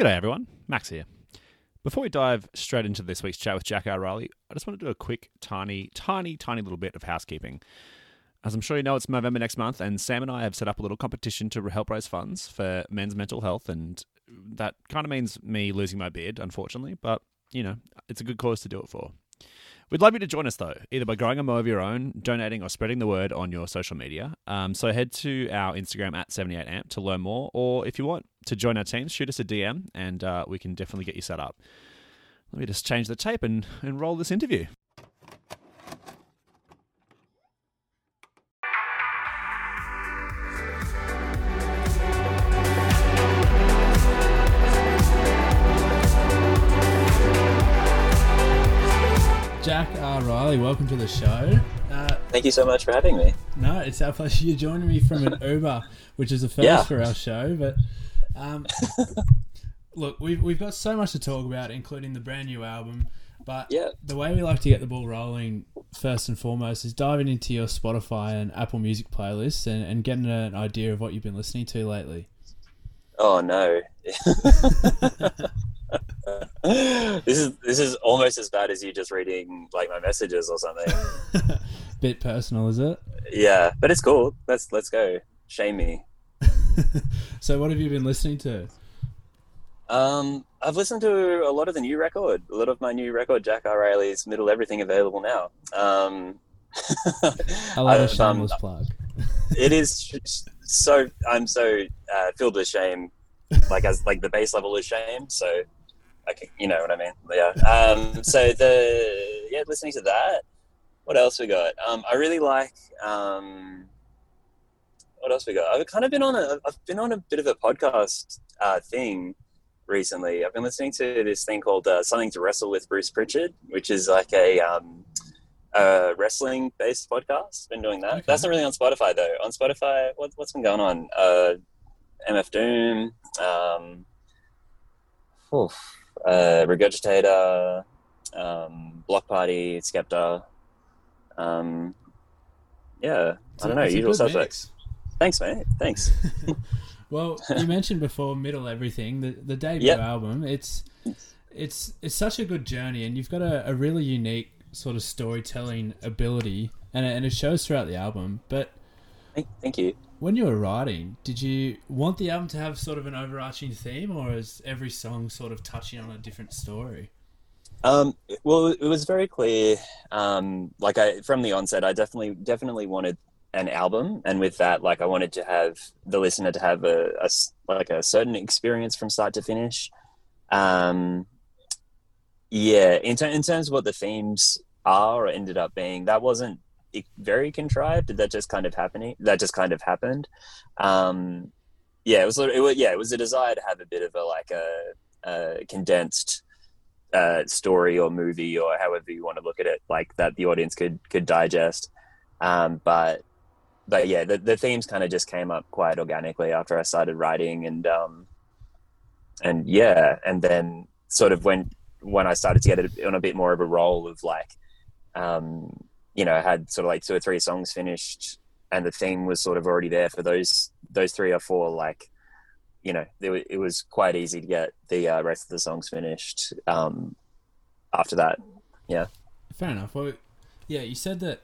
G'day, everyone. Max here. Before we dive straight into this week's chat with Jack R. Riley, I just want to do a quick, tiny, tiny, tiny little bit of housekeeping. As I'm sure you know, it's November next month, and Sam and I have set up a little competition to help raise funds for men's mental health, and that kind of means me losing my beard, unfortunately, but, you know, it's a good cause to do it for. We'd love you to join us though, either by growing a mo of your own, donating, or spreading the word on your social media. Um, so head to our Instagram at 78amp to learn more, or if you want to join our team, shoot us a DM and uh, we can definitely get you set up. Let me just change the tape and, and roll this interview. Riley, welcome to the show. Uh, Thank you so much for having me. no, it's our pleasure. You're joining me from an Uber, which is a first Yeah. for our show. But um, look, we've, we've got so much to talk about, including the brand new album. But Yeah. the way we like to get the ball rolling, first and foremost, is diving into your Spotify and Apple Music playlists and, and getting an idea of what you've been listening to lately. Oh no. this is this is almost as bad as you just reading like my messages or something. Bit personal, is it? Yeah, but it's cool. Let's let's go. Shame me. So, what have you been listening to? Um, I've listened to a lot of the new record. A lot of my new record, Jack R. Riley's Middle Everything, available now. Um, I love a I've, um, shameless plug. it is so I'm so uh, filled with shame, like as like the base level is shame. So, You know what I mean? Yeah. Um, so the yeah, listening to that. What else we got? Um, I really like. Um, what else we got? I've kind of been on a. I've been on a bit of a podcast uh, thing recently. I've been listening to this thing called uh, Something to Wrestle with Bruce Prichard, which is like a um, uh, wrestling based podcast. Been doing that. Okay. That's not really on Spotify though. On Spotify, what, what's been going on? Uh, MF Doom, um, oof, uh, Regurgitator, um, Bloc Party, Skepta. Um, yeah, I don't know. Usual suspects. Thanks, mate. Thanks. Well, you mentioned before Middle Everything, the the debut Yep. album. It's it's it's such a good journey, and you've got a, a really unique sort of storytelling ability, and it, and it shows throughout the album. But Thank, thank you. When you were writing, did you want the album to have sort of an overarching theme, or is every song sort of touching on a different story? Um, well, it was very clear. Um, like I, from the onset, I definitely, definitely wanted an album, and with that, like I wanted to have the listener to have a, a like a certain experience from start to finish. Um, yeah, in, ter- in terms of what the themes are or ended up being, that wasn't very contrived. Did that just kind of happening. That just kind of happened. Um, yeah, it was. It was. Yeah, it was a desire to have a bit of a like a, a condensed uh, story or movie or however you want to look at it, like that the audience could could digest. Um, but but yeah, the, the themes kind of just came up quite organically after I started writing, and um, and yeah, and then sort of when when I started to get it on a bit more of a role of like, um, you know, had sort of like two or three songs finished, and the theme was sort of already there for those those three or four like you know, it, it was quite easy to get the uh, rest of the songs finished um, after that. Yeah fair enough. Well, yeah, you said that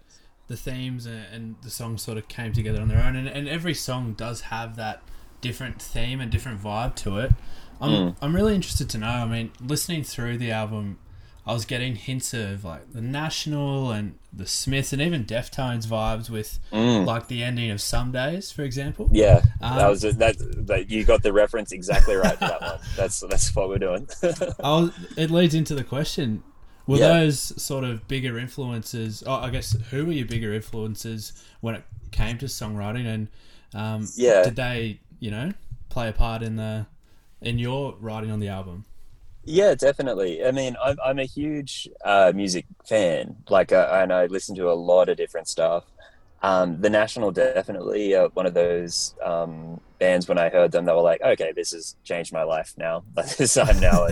the themes and, and the songs sort of came together on their own, and, and every song does have that different theme and different vibe to it. I'm Mm. I'm really interested to know. I mean, listening through the album, I was getting hints of like the National and the Smiths and even Deftones vibes with Mm. like the ending of Some Days, for example. Yeah, Um, that was that, that. You got the reference exactly right for that one. That's that's what we're doing. Was, it leads into the question: Were Yeah. those sort of bigger influences? Oh, I guess who were your bigger influences when it came to songwriting, and um, Yeah. did they, you know, play a part in the in your writing on the album? Yeah, definitely. I mean, I'm, I'm a huge uh, music fan. Like, uh, and I listen to a lot of different stuff. Um, the National definitely uh, one of those um, bands. When I heard them, they were like, "Okay, this has changed my life now." Like, this I'm now.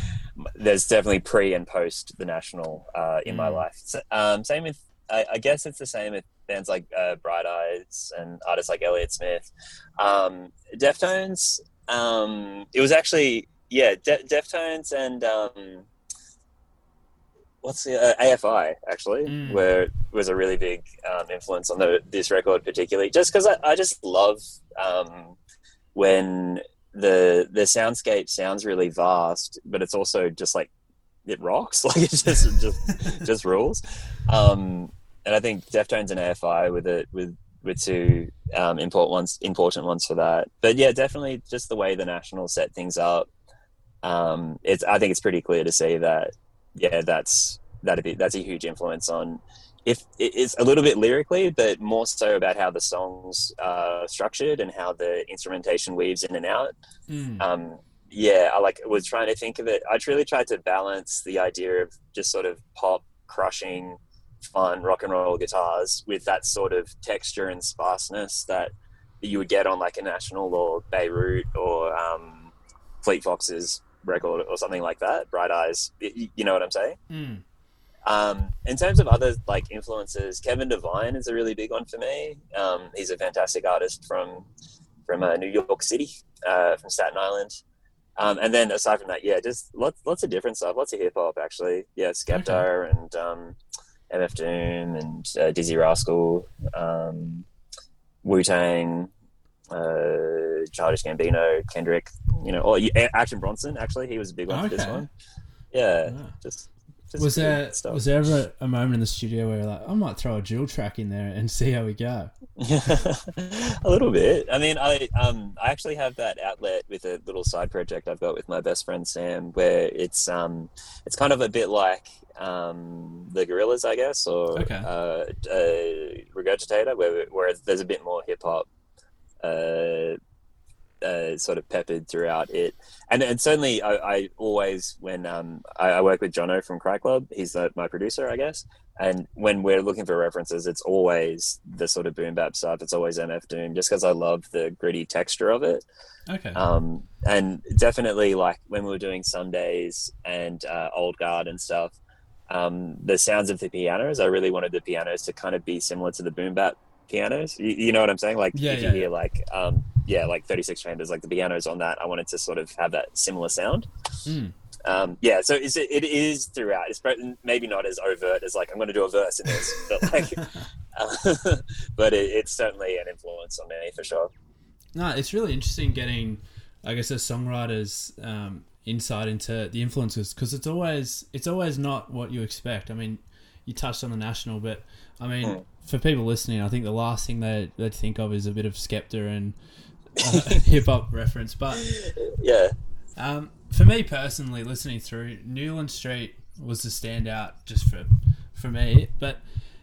There's definitely pre and post the National uh, in my Mm. life. So, um, same with, I, I guess it's the same with bands like uh, Bright Eyes and artists like Elliott Smith. Um, Deftones. Um, it was actually yeah, De- Deftones and um, what's the uh, AFI actually, Mm. where was a really big um, influence on the, this record, particularly just because I, I just love um, when the the soundscape sounds really vast, but it's also just like it rocks, like it just just just rules. Um, and I think Deftones and AFI with it with with two um, important ones important ones for that. But yeah, definitely just the way the National set things up. Um, it's I think it's pretty clear to see that yeah, that's that'd be that's a huge influence on if it's a little bit lyrically, but more so about how the songs are structured and how the instrumentation weaves in and out. Mm. Um, yeah, I like was trying to think of it. I truly tried to balance the idea of just sort of pop crushing, fun rock and roll guitars with that sort of texture and sparseness that you would get on like a National or Beirut or um, Fleet Foxes record or something like that. Bright Eyes, you know what I'm saying? Mm. Um, in terms of other like influences, Kevin Devine is a really big one for me. Um, he's a fantastic artist from from uh, New York City, uh, from Staten Island. Um, and then aside from that, yeah, just lots lots of different stuff, lots of hip hop actually. Yeah, Skepta and um, MF Doom and uh, Dizzee Rascal, um, Wu Tang, uh, Childish Gambino, Kendrick. You know, or Action Bronson. Actually, he was a big one for this Okay. one. Yeah, Ah. just. just Was there stuff. was there ever a moment in the studio where you're like, I might throw a dual track in there and see how we go? a little bit. I mean, I um, I actually have that outlet with a little side project I've got with my best friend Sam, where it's um, it's kind of a bit like um, the Gorillaz, I guess, or Okay. uh, uh, Regurgitator, where where there's a bit more hip hop. Uh, uh, sort of peppered throughout it, and and certainly I, I always when um, I, I work with Jono from Cry Club, he's uh, my producer, I guess, and when we're looking for references, it's always the sort of boom bap stuff. It's always MF Doom, just because I love the gritty texture of it. Okay. Um, and definitely, like when we were doing some days and uh, Old Guard and stuff, um, the sounds of the pianos, I really wanted the pianos to kind of be similar to the boom bap pianos. You, you know what I'm saying? Like Yeah, if yeah, you hear like um, yeah, like 36 chambers, like the pianos on that, I wanted to sort of have that similar sound. Mm. Um, yeah, so it's, it is throughout. It's maybe not as overt as like I'm going to do a verse in this, but like, uh, but it, it's certainly an influence on me for sure. No, it's really interesting getting, I guess, a songwriter's um, insight into the influences because it's always it's always not what you expect. I mean, you touched on the national, but I mean, Mm. for people listening, I think the last thing they they think of is a bit of Skepta and uh, hip hop reference. But Yeah, um, for me personally, listening through Newland Street was the standout just for for me. But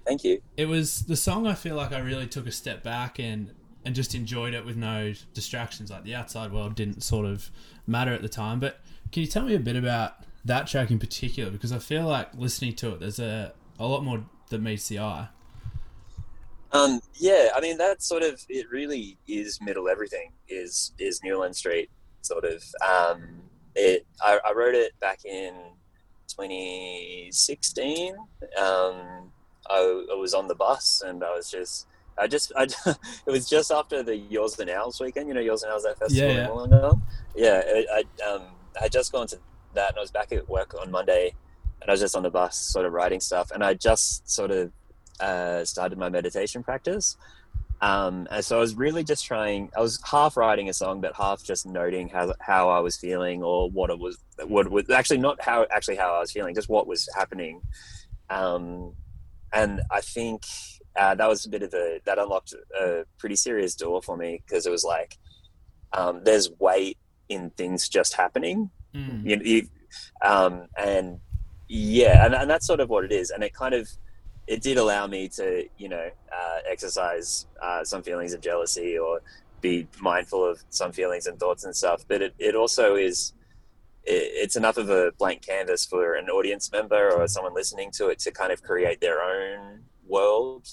thank you. it was the song I feel like I really took a step back and and just enjoyed it with no distractions. Like the outside world didn't sort of matter at the time. But can you tell me a bit about that track in particular? Because I feel like listening to it, there's a a lot more than meets the eye. Um, yeah, I mean that sort of it really is middle everything is is Newland Street sort of. Um, it I, I wrote it back in 2016. Um, I, I was on the bus and I was just. I just, I, it was just after the Yours and Owls weekend. You know, Yours and Owls that festival Yeah, yeah. in Wollongong. Yeah, I, I, um, I had just gone to that, and I was back at work on Monday, and I was just on the bus, sort of writing stuff, and I just sort of uh, started my meditation practice. Um, and so I was really just trying. I was half writing a song, but half just noting how how I was feeling or what it was. What was actually not how actually how I was feeling, just what was happening. Um, and I think uh, that was a bit of a that unlocked a pretty serious door for me because it was like um, there's weight in things just happening Mm. you, you um, and yeah and, and that's sort of what it is and it kind of it did allow me to you know uh, exercise uh, some feelings of jealousy or be mindful of some feelings and thoughts and stuff but it, it also is it, it's enough of a blank canvas for an audience member or someone listening to it to kind of create their own world.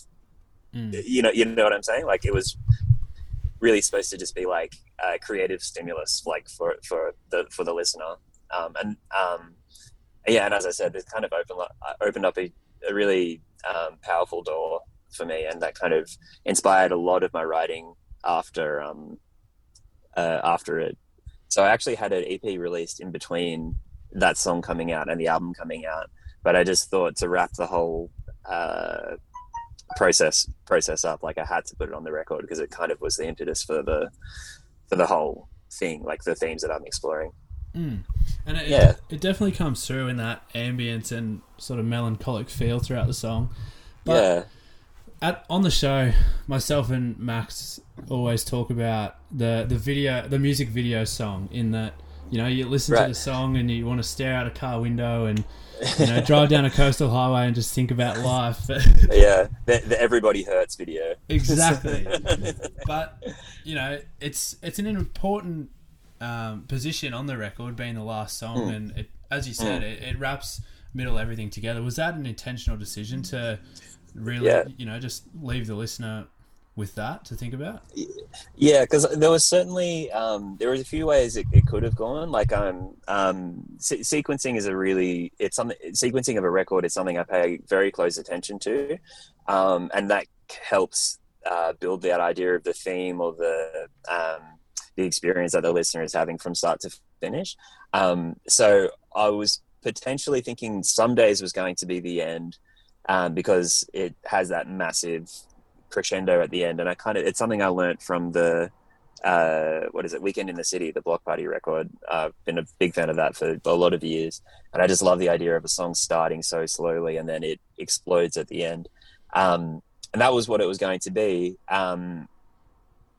Mm. you know you know what i'm saying? Like it was really supposed to just be like a creative stimulus like for for the for the listener. Um and um yeah and as i said it kind of opened up opened up a, a really um, powerful door for me and that kind of inspired a lot of my writing after um uh, after it so I actually had an EP released in between that song coming out and the album coming out. But I just thought to wrap the whole uh, process process up, like I had to put it on the record because it kind of was the impetus for the for the whole thing, like the themes that I'm exploring. Mm. And it, Yeah. it, it definitely comes through in that ambience and sort of melancholic feel throughout the song. But yeah, at on the show, myself and Max always talk about the the video, the music video song. In that, you know, you listen to the song and you want to stare out a car window and you know drive down a coastal highway and just think about life. yeah, the, the Everybody Hurts video. exactly. but you know, it's it's an important um, position on the record, being the last song, Hmm. and it, as you said, it, it wraps middle everything together. Was that an intentional decision to really, Yeah. you know, just leave the listener with that to think about? Yeah, because there was certainly um, there was a few ways it, it could have gone. Like um, um, se- sequencing is a really it's something sequencing of a record is something I pay very close attention to, um, and that helps uh, build that idea of the theme or the um, the experience that the listener is having from start to finish. Um, so I was potentially thinking some days was going to be the end um, because it has that massive crescendo at the end. And i kind of it's something i learned from the uh what is it? Weekend in the city the bloc party record. I've been a big fan of that for a lot of years. And i just love the idea of a song starting so slowly and then it explodes at the end. Um and that was what it was going to be. Um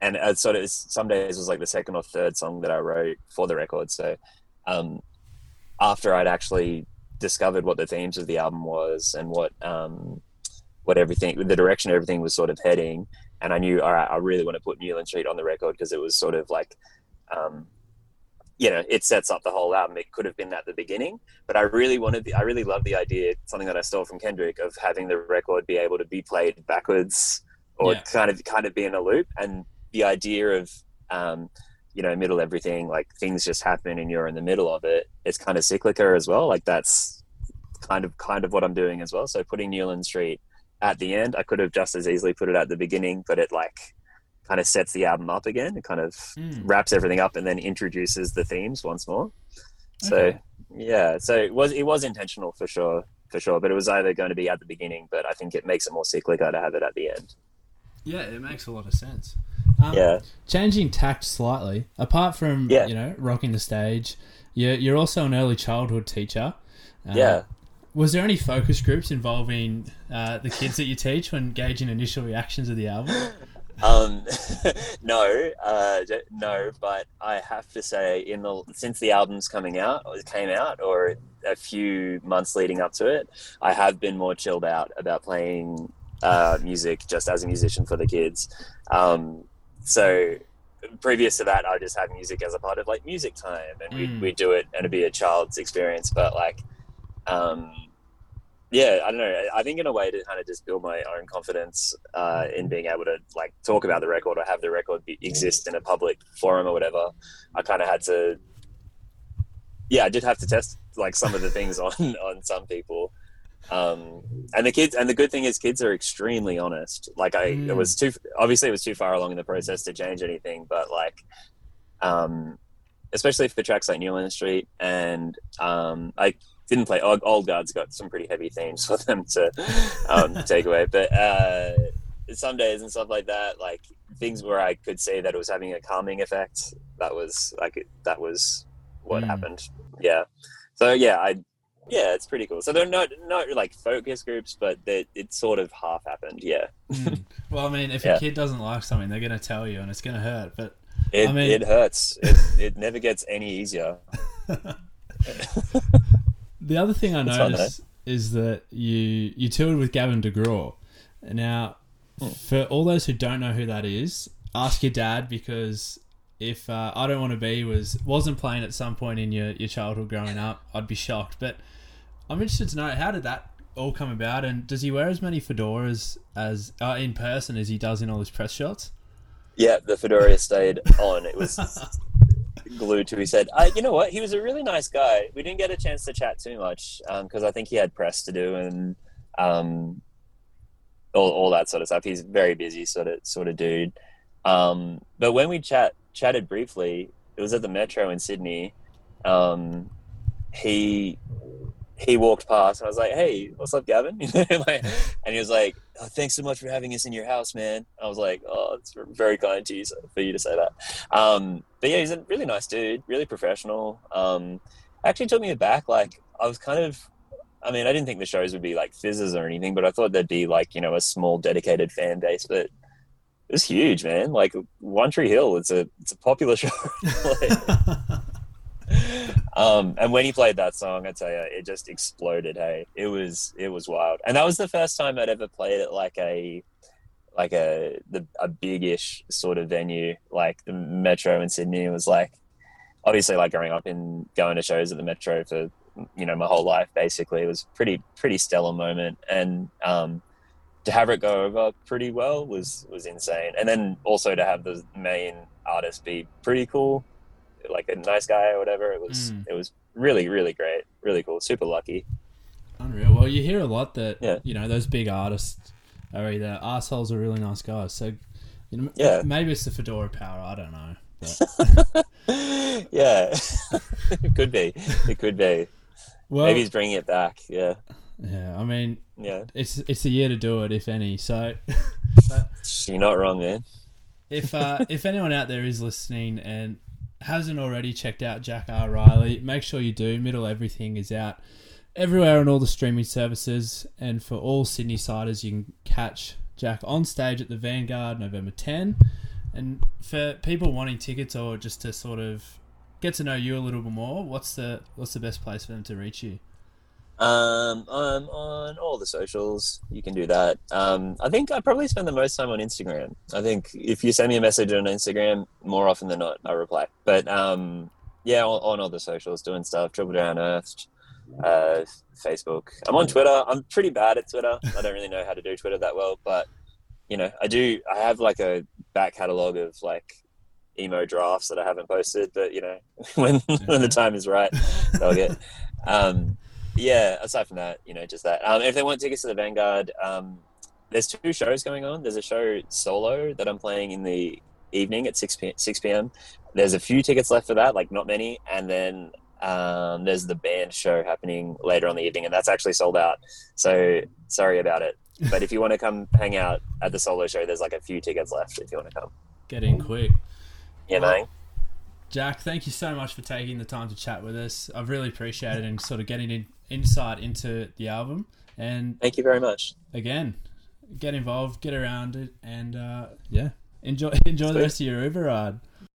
and it sort of some days was like the second or third song that i wrote for the record. So um after i'd actually discovered what the themes of the album was and what um what everything the direction everything was sort of heading. And i knew all right i really want to put newland street on the record because it was sort of like um you know it sets up the whole album. It could have been at the beginning but i really wanted the, i really love the idea something that i stole from kendrick of having the record be able to be played backwards or Yeah. kind of kind of be in a loop. And the idea of um you know middle everything like things just happen and you're in the middle of it it's kind of cyclical as well like that's kind of kind of what i'm doing as well so putting newland street at the end i could have just as easily put it at the beginning but it like kind of sets the album up again and kind of Mm. wraps everything up and then introduces the themes once more so Okay. yeah so it was it was intentional for sure for sure but it was either going to be at the beginning but i think it makes it more cyclical to have it at the end Yeah, it makes a lot of sense. Um, yeah Changing tact slightly, apart from Yeah. you know rocking the stage, you're you're also an early childhood teacher. Uh, yeah Was there any focus groups involving uh, the kids that you teach when gauging initial reactions of the album? um no uh no but i have to say in the since the album's coming out or it came out or a few months leading up to it i have been more chilled out about playing uh music just as a musician for the kids um so previous to that i just had music as a part of like music time and Mm. we we do it and it'd be a child's experience but like um yeah, I don't know. I think in a way to kind of just build my own confidence uh, in being able to like talk about the record or have the record be, exist in a public forum or whatever. I kind of had to, yeah, I did have to test like some of the things on on some people. Um, and the kids, and the good thing is, kids are extremely honest. Like I, Mm. it was too obviously it was too far along in the process to change anything, but like, um, especially for tracks like Newland Street and um, I didn't play old, old guard's got some pretty heavy themes for them to um, take away but uh, some days and stuff like that like things where i could say that it was having a calming effect that was like that was what Mm. happened yeah so yeah i yeah it's pretty cool so they're not not like focus groups but they, it sort of half happened yeah Mm. Well, I mean, if Yeah. a kid doesn't like something, they're going to tell you, and it's going to hurt. But it, I mean- it hurts it, it never gets any easier the other thing I That's fun, noticed is that you you toured with Gavin DeGraw. Now, Hmm. for all those who don't know who that is, ask your dad because if uh, I don't want to be was wasn't playing at some point in your, your childhood growing up, I'd be shocked. But I'm interested to know how did that all come about, and does he wear as many fedoras as uh, in person as he does in all his press shots? yeah the fedora stayed on it was glued to his head. I, you know what? He was a really nice guy. We didn't get a chance to chat too much because I think he had press to do and um, all, all that sort of stuff. He's very busy sort of sort of dude. Um, but when we chat chatted briefly, it was at the Metro in Sydney. Um, he he walked past and I was like, "Hey, what's up, Gavin?" and he was like, oh, "Thanks so much for having us in your house, man." I was like, "Oh, it's very kind to you for you to say that." Um, but yeah, he's a really nice dude, really professional. Um, actually took me aback. Like I was kind of, I mean, I didn't think the shows would be like fizzes or anything, but I thought there'd be like you know a small dedicated fan base, but it was huge, man. Like One Tree Hill, it's a it's a popular show. like, um, and when he played that song, I tell you, it just exploded. Hey, it was it was wild, and that was the first time I'd ever played it like a like a the, a big-ish sort of venue, like the Metro in Sydney. It was like obviously like growing up in going to shows at the Metro for you know my whole life. Basically, it was pretty pretty stellar moment, and um, to have it go over pretty well was was insane. And then also to have the main artist be pretty cool like a nice guy or whatever. It was mm. it was really really great, really cool, super lucky. Unreal. Well, you hear a lot that yeah. you know those big artists are either assholes or really nice guys. So you know, yeah, maybe it's the fedora power. I don't know. yeah, it could be. It could be. Well, maybe he's bringing it back. Yeah. Yeah, I mean, yeah, it's it's a year to do it, if any. So, but, you're not wrong, man. If uh, if anyone out there is listening and hasn't already checked out Jack R. Riley, make sure you do. Middle Everything is out everywhere on all the streaming services. And for all Sydney siders, you can catch Jack on stage at the Vanguard November 10. And for people wanting tickets or just to sort of get to know you a little bit more, what's the what's the best place for them to reach you? Um, I'm on all the socials. You can do that. Um, I think I probably spend the most time on Instagram. I think if you send me a message on Instagram, more often than not, I reply. But um, yeah, on, on, all the socials, doing stuff. Triple J Unearthed, uh, Facebook. I'm on Twitter. I'm pretty bad at Twitter. I don't really know how to do Twitter that well, but you know, I do. I have like a back catalog of like emo drafts that I haven't posted, but you know, when when the time is right, they'll get. Um, yeah, aside from that, you know, just that. Um, if they want tickets to the Vanguard, um, there's two shows going on. There's a show solo that I'm playing in the evening at 6 p- 6 p.m. There's a few tickets left for that, like not many. And then um, there's the band show happening later on the evening, and that's actually sold out. So sorry about it. But if you want to come hang out at the solo show, there's like a few tickets left if you want to come. Get in quick. You know? Jack, thank you so much for taking the time to chat with us. I've really appreciated and sort of getting in, insight into the album. And thank you very much. Again, get involved, get around it, and uh, yeah, enjoy enjoy Sweet. the rest of your Uber ride.